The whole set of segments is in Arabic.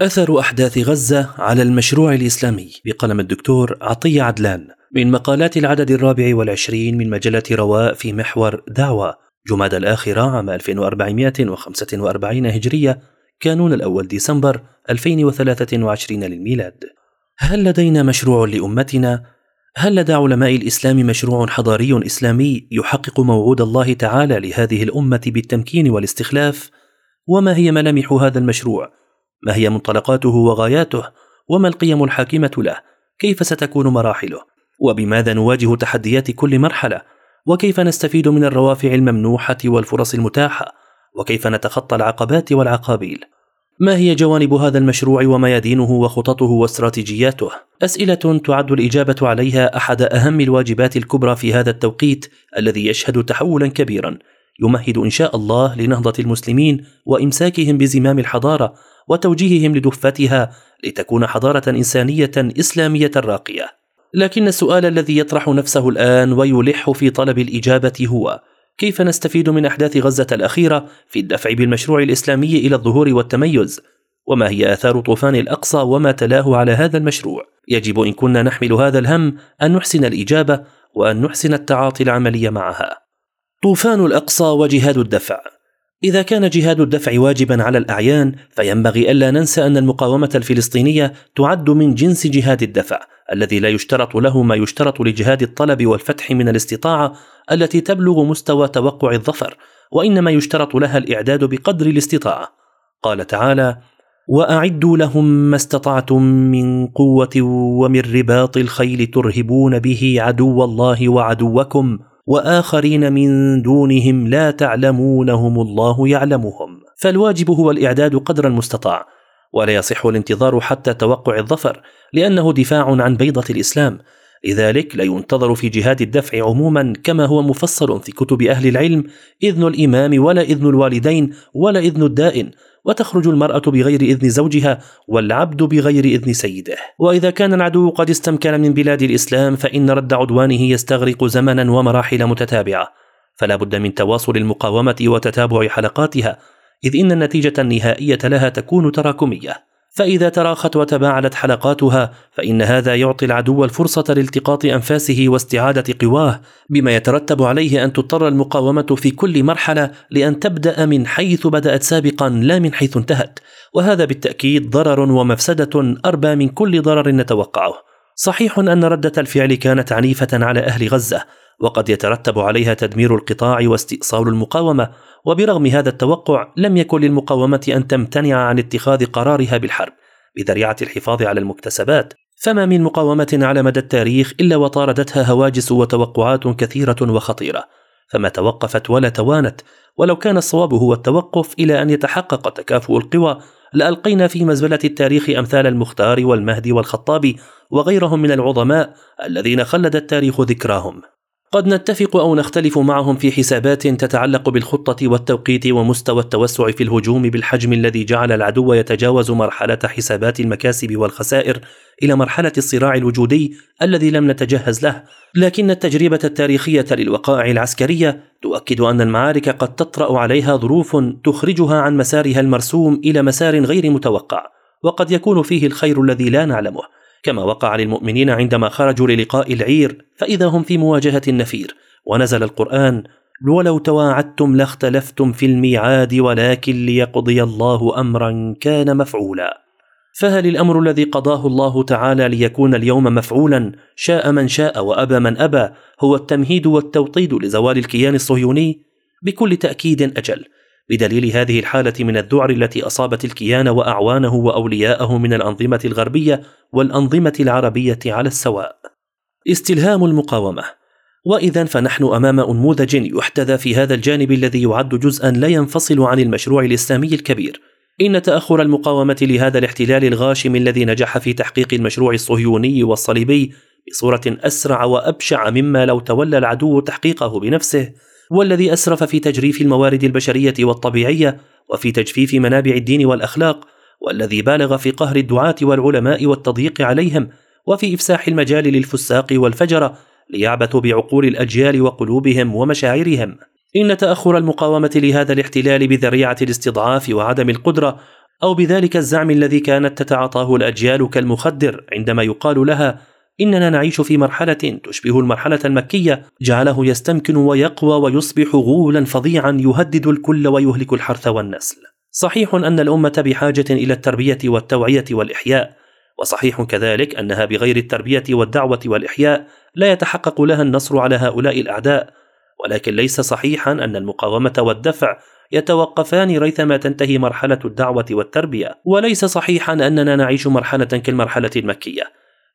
أثر أحداث غزة على المشروع الإسلامي بقلم الدكتور عطية عدلان من مقالات العدد الرابع والعشرين من مجلة رواء في محور دعوة جماد الآخرة عام 1445 هجرية كانون الأول ديسمبر 2023 للميلاد هل لدينا مشروع لأمتنا؟ هل لدى علماء الإسلام مشروع حضاري إسلامي يحقق موعود الله تعالى لهذه الأمة بالتمكين والاستخلاف؟ وما هي ملامح هذا المشروع؟ ما هي منطلقاته وغاياته؟ وما القيم الحاكمة له؟ كيف ستكون مراحله؟ وبماذا نواجه تحديات كل مرحلة؟ وكيف نستفيد من الروافع الممنوحة والفرص المتاحة؟ وكيف نتخطى العقبات والعقابيل؟ ما هي جوانب هذا المشروع وميادينه وخططه واستراتيجياته؟ أسئلة تعد الإجابة عليها أحد أهم الواجبات الكبرى في هذا التوقيت الذي يشهد تحولا كبيرا يمهد إن شاء الله لنهضة المسلمين وإمساكهم بزمام الحضارة وتوجيههم لدفتها لتكون حضارة إنسانية إسلامية راقية. لكن السؤال الذي يطرح نفسه الآن ويلح في طلب الإجابة هو: كيف نستفيد من أحداث غزة الأخيرة في الدفع بالمشروع الإسلامي إلى الظهور والتميز؟ وما هي آثار طوفان الأقصى وما تلاه على هذا المشروع؟ يجب إن كنا نحمل هذا الهم أن نحسن الإجابة وأن نحسن التعاطي العملي معها. طوفان الأقصى وجهاد الدفع إذا كان جهاد الدفع واجبا على الأعيان فينبغي ألا ننسى أن المقاومة الفلسطينية تعد من جنس جهاد الدفع الذي لا يشترط له ما يشترط لجهاد الطلب والفتح من الاستطاعة التي تبلغ مستوى توقع الظفر وإنما يشترط لها الإعداد بقدر الاستطاعة. قال تعالى وأعدوا لهم ما استطعتم من قوة ومن رباط الخيل ترهبون به عدو الله وعدوكم وآخرين من دونهم لا تعلمونهم الله يعلمهم. فالواجب هو الإعداد قدر المستطاع ولا يصح الانتظار حتى توقع الظفر لأنه دفاع عن بيضة الإسلام. لذلك لا ينتظر في جهاد الدفع عموما كما هو مفصل في كتب أهل العلم إذن الإمام ولا إذن الوالدين ولا إذن الدائن. وتخرج المرأة بغير إذن زوجها والعبد بغير إذن سيده. وإذا كان العدو قد استمكن من بلاد الإسلام فإن رد عدوانه يستغرق زمنا ومراحل متتابعة. فلا بد من تواصل المقاومة وتتابع حلقاتها إذ إن النتيجة النهائية لها تكون تراكمية. فإذا تراخت وتباعدت حلقاتها فإن هذا يعطي العدو الفرصة لالتقاط أنفاسه واستعادة قواه بما يترتب عليه أن تضطر المقاومة في كل مرحلة لأن تبدأ من حيث بدأت سابقا لا من حيث انتهت. وهذا بالتأكيد ضرر ومفسدة أربى من كل ضرر نتوقعه. صحيح أن ردة الفعل كانت عنيفة على أهل غزة وقد يترتب عليها تدمير القطاع واستئصال المقاومة وبرغم هذا التوقع لم يكن للمقاومة أن تمتنع عن اتخاذ قرارها بالحرب. بذريعة الحفاظ على المكتسبات فما من مقاومة على مدى التاريخ إلا وطاردتها هواجس وتوقعات كثيرة وخطيرة. فما توقفت ولا توانت ولو كان الصواب هو التوقف إلى أن يتحقق تكافؤ القوى لألقينا في مزبلة التاريخ أمثال المختار والمهدي والخطابي وغيرهم من العظماء الذين خلد التاريخ ذكراهم. قد نتفق أو نختلف معهم في حسابات تتعلق بالخطة والتوقيت ومستوى التوسع في الهجوم بالحجم الذي جعل العدو يتجاوز مرحلة حسابات المكاسب والخسائر إلى مرحلة الصراع الوجودي الذي لم نتجهز له. لكن التجربة التاريخية للوقائع العسكرية تؤكد أن المعارك قد تطرأ عليها ظروف تخرجها عن مسارها المرسوم إلى مسار غير متوقع وقد يكون فيه الخير الذي لا نعلمه. كما وقع للمؤمنين عندما خرجوا للقاء العير فإذا هم في مواجهة النفير. ونزل القرآن ولو تواعدتم لاختلفتم في الميعاد ولكن ليقضي الله أمرا كان مفعولا. فهل الأمر الذي قضاه الله تعالى ليكون اليوم مفعولا؟ شاء من شاء وأبى من أبى. هو التمهيد والتوطيد لزوال الكيان الصهيوني؟ بكل تأكيد أجل. بدليل هذه الحالة من الذعر التي أصابت الكيان وأعوانه وأولياءه من الأنظمة الغربية والأنظمة العربية على السواء. استلهام المقاومة وإذا فنحن أمام أنموذج يحتذى في هذا الجانب الذي يعد جزءا لا ينفصل عن المشروع الإسلامي الكبير. إن تأخر المقاومة لهذا الاحتلال الغاشم الذي نجح في تحقيق المشروع الصهيوني والصليبي بصورة أسرع وأبشع مما لو تولى العدو تحقيقه بنفسه والذي أسرف في تجريف الموارد البشرية والطبيعية وفي تجفيف منابع الدين والأخلاق والذي بالغ في قهر الدعاة والعلماء والتضييق عليهم وفي إفساح المجال للفساق والفجره ليعبثوا بعقول الأجيال وقلوبهم ومشاعرهم. إن تأخر المقاومة لهذا الاحتلال بذريعة الاستضعاف وعدم القدرة أو بذلك الزعم الذي كانت تتعاطاه الأجيال كالمخدر عندما يقال لها إننا نعيش في مرحلة تشبه المرحلة المكية جعله يستمكن ويقوى ويصبح غولا فظيعا يهدد الكل ويهلك الحرث والنسل. صحيح أن الأمة بحاجة إلى التربية والتوعية والإحياء، وصحيح كذلك أنها بغير التربية والدعوة والإحياء لا يتحقق لها النصر على هؤلاء الأعداء، ولكن ليس صحيحا أن المقاومة والدفع يتوقفان ريثما تنتهي مرحلة الدعوة والتربية، وليس صحيحا أننا نعيش مرحلة كالمرحلة المكية،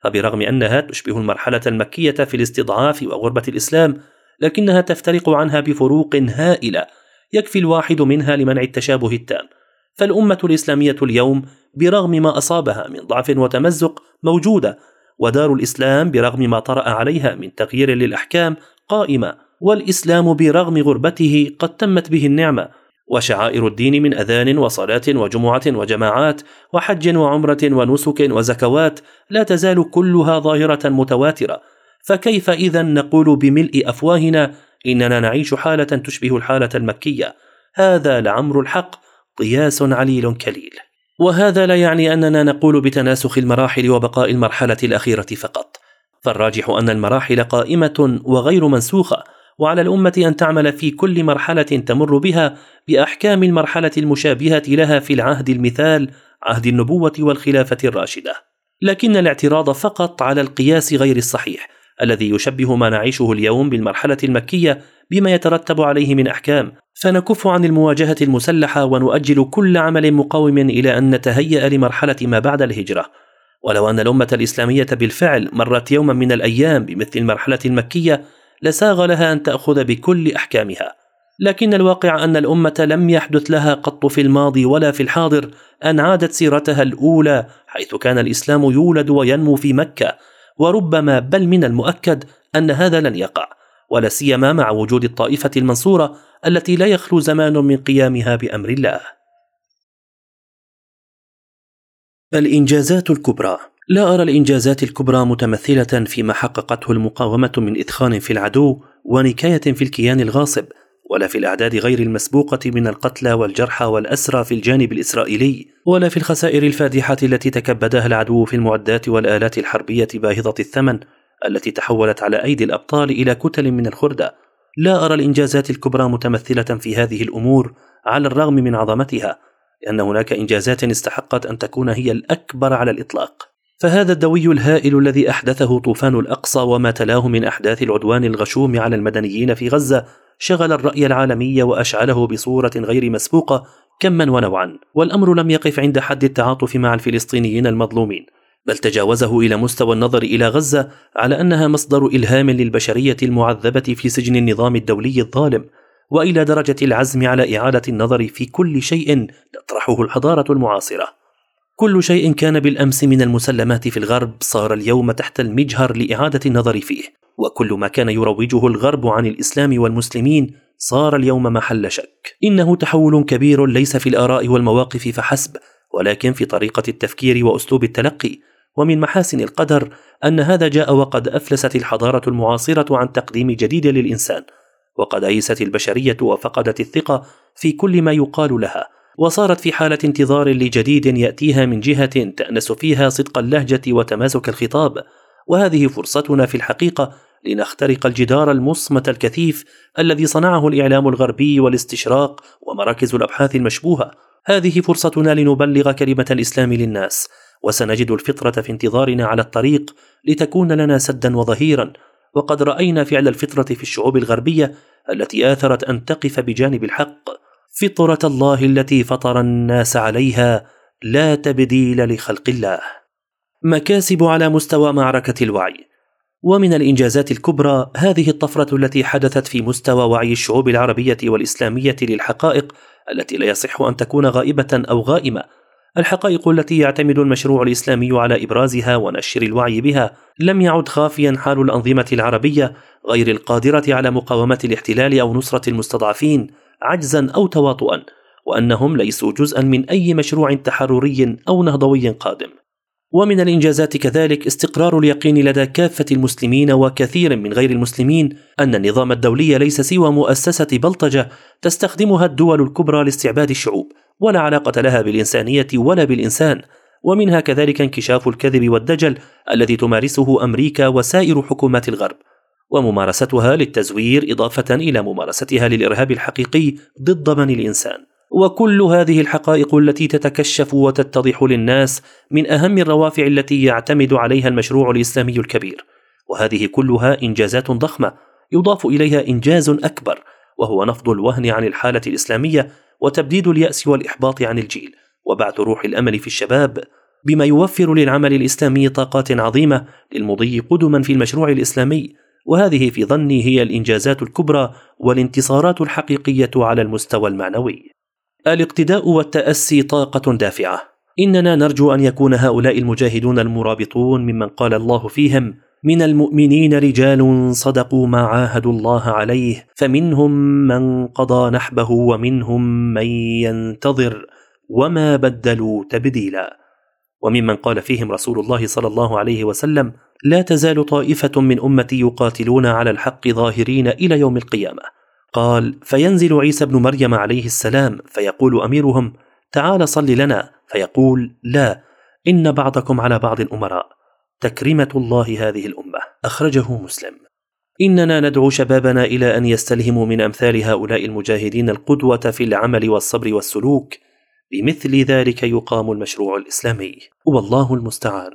فبرغم أنها تشبه المرحلة المكية في الاستضعاف وغربة الإسلام، لكنها تفترق عنها بفروق هائلة يكفي الواحد منها لمنع التشابه التام. فالأمة الإسلامية اليوم برغم ما أصابها من ضعف وتمزق موجودة، ودار الإسلام برغم ما طرأ عليها من تغيير للأحكام قائمة، والإسلام برغم غربته قد تمت به النعمة، وشعائر الدين من أذان وصلاة وجمعة وجماعات وحج وعمرة ونسك وزكوات لا تزال كلها ظاهرة متواترة. فكيف إذا نقول بملء أفواهنا إننا نعيش حالة تشبه الحالة المكية؟ هذا لعمر الحق قياس عليل كليل. وهذا لا يعني أننا نقول بتناسخ المراحل وبقاء المرحلة الأخيرة فقط. فالراجح أن المراحل قائمة وغير منسوخة. وعلى الأمة أن تعمل في كل مرحلة تمر بها بأحكام المرحلة المشابهة لها في العهد المثال عهد النبوة والخلافة الراشدة. لكن الاعتراض فقط على القياس غير الصحيح الذي يشبه ما نعيشه اليوم بالمرحلة المكية بما يترتب عليه من أحكام، فنكف عن المواجهة المسلحة ونؤجل كل عمل مقاوم إلى أن نتهيأ لمرحلة ما بعد الهجرة. ولو أن الأمة الإسلامية بالفعل مرت يوما من الأيام بمثل المرحلة المكية لساغ لها أن تأخذ بكل أحكامها لكن الواقع أن الأمة لم يحدث لها قط في الماضي ولا في الحاضر أن عادت سيرتها الأولى حيث كان الإسلام يولد وينمو في مكة وربما بل من المؤكد أن هذا لن يقع ولا سيما مع وجود الطائفة المنصورة التي لا يخلو زمان من قيامها بأمر الله. الإنجازات الكبرى لا أرى الإنجازات الكبرى متمثلة فيما حققته المقاومة من إثخان في العدو ونكاية في الكيان الغاصب ولا في الأعداد غير المسبوقة من القتلى والجرحى والأسرى في الجانب الإسرائيلي ولا في الخسائر الفادحة التي تكبدها العدو في المعدات والآلات الحربية باهظة الثمن التي تحولت على أيدي الأبطال إلى كتل من الخردة. لا أرى الإنجازات الكبرى متمثلة في هذه الأمور على الرغم من عظمتها لأن هناك إنجازات استحقت أن تكون هي الأكبر على الإطلاق. فهذا الدوي الهائل الذي أحدثه طوفان الأقصى وما تلاه من أحداث العدوان الغشوم على المدنيين في غزة شغل الرأي العالمي وأشعله بصورة غير مسبوقة كما ونوعا والأمر لم يقف عند حد التعاطف مع الفلسطينيين المظلومين بل تجاوزه إلى مستوى النظر إلى غزة على أنها مصدر إلهام للبشرية المعذبة في سجن النظام الدولي الظالم وإلى درجة العزم على إعادة النظر في كل شيء تطرحه الحضارة المعاصرة. كل شيء كان بالأمس من المسلمات في الغرب صار اليوم تحت المجهر لإعادة النظر فيه. وكل ما كان يروجه الغرب عن الإسلام والمسلمين صار اليوم محل شك. إنه تحول كبير ليس في الآراء والمواقف فحسب ولكن في طريقة التفكير وأسلوب التلقي ومن محاسن القدر أن هذا جاء وقد أفلست الحضارة المعاصرة عن تقديم جديد للإنسان وقد أيست البشرية وفقدت الثقة في كل ما يقال لها وصارت في حالة انتظار لجديد يأتيها من جهة تأنس فيها صدق اللهجة وتماسك الخطاب، وهذه فرصتنا في الحقيقة لنخترق الجدار المصمت الكثيف الذي صنعه الإعلام الغربي والاستشراق ومراكز الأبحاث المشبوهة. هذه فرصتنا لنبلغ كلمة الإسلام للناس، وسنجد الفطرة في انتظارنا على الطريق لتكون لنا سدا وظهيرا، وقد رأينا فعل الفطرة في الشعوب الغربية التي آثرت أن تقف بجانب الحق. فطرة الله التي فطر الناس عليها لا تبديل لخلق الله. مكاسب على مستوى معركة الوعي. ومن الإنجازات الكبرى هذه الطفرة التي حدثت في مستوى وعي الشعوب العربية والإسلامية للحقائق التي لا يصح أن تكون غائبة أو غائمة. الحقائق التي يعتمد المشروع الإسلامي على إبرازها ونشر الوعي بها لم يعد خافيا حال الأنظمة العربية غير القادرة على مقاومة الاحتلال أو نصرة المستضعفين. عجزا أو تواطؤا وأنهم ليسوا جزءا من أي مشروع تحرري أو نهضوي قادم. ومن الإنجازات كذلك استقرار اليقين لدى كافة المسلمين وكثير من غير المسلمين أن النظام الدولي ليس سوى مؤسسة بلطجة تستخدمها الدول الكبرى لاستعباد الشعوب ولا علاقة لها بالإنسانية ولا بالإنسان. ومنها كذلك انكشاف الكذب والدجل الذي تمارسه أمريكا وسائر حكومات الغرب. وممارستها للتزوير إضافة إلى ممارستها للإرهاب الحقيقي ضد بني الإنسان. وكل هذه الحقائق التي تتكشف وتتضح للناس من أهم الروافع التي يعتمد عليها المشروع الإسلامي الكبير. وهذه كلها إنجازات ضخمة يضاف إليها إنجاز أكبر وهو نفض الوهن عن الحالة الإسلامية وتبديد اليأس والإحباط عن الجيل. وبعث روح الأمل في الشباب بما يوفر للعمل الإسلامي طاقات عظيمة للمضي قدما في المشروع الإسلامي وهذه في ظني هي الإنجازات الكبرى والانتصارات الحقيقية على المستوى المعنوي. الاقتداء والتأسي طاقة دافعة. إننا نرجو أن يكون هؤلاء المجاهدون المرابطون ممن قال الله فيهم من المؤمنين رجال صدقوا ما عاهدوا الله عليه فمنهم من قضى نحبه ومنهم من ينتظر وما بدلوا تبديلا. وممن قال فيهم رسول الله صلى الله عليه وسلم لا تزال طائفة من أمتي يقاتلون على الحق ظاهرين إلى يوم القيامة. قال فينزل عيسى بن مريم عليه السلام فيقول أميرهم تعال صل لنا فيقول لا إن بعضكم على بعض أمراء تكرمه الله هذه الأمة. أخرجه مسلم. إننا ندعو شبابنا إلى أن يستلهموا من أمثال هؤلاء المجاهدين القدوة في العمل والصبر والسلوك بمثل ذلك يقام المشروع الإسلامي. والله المستعان.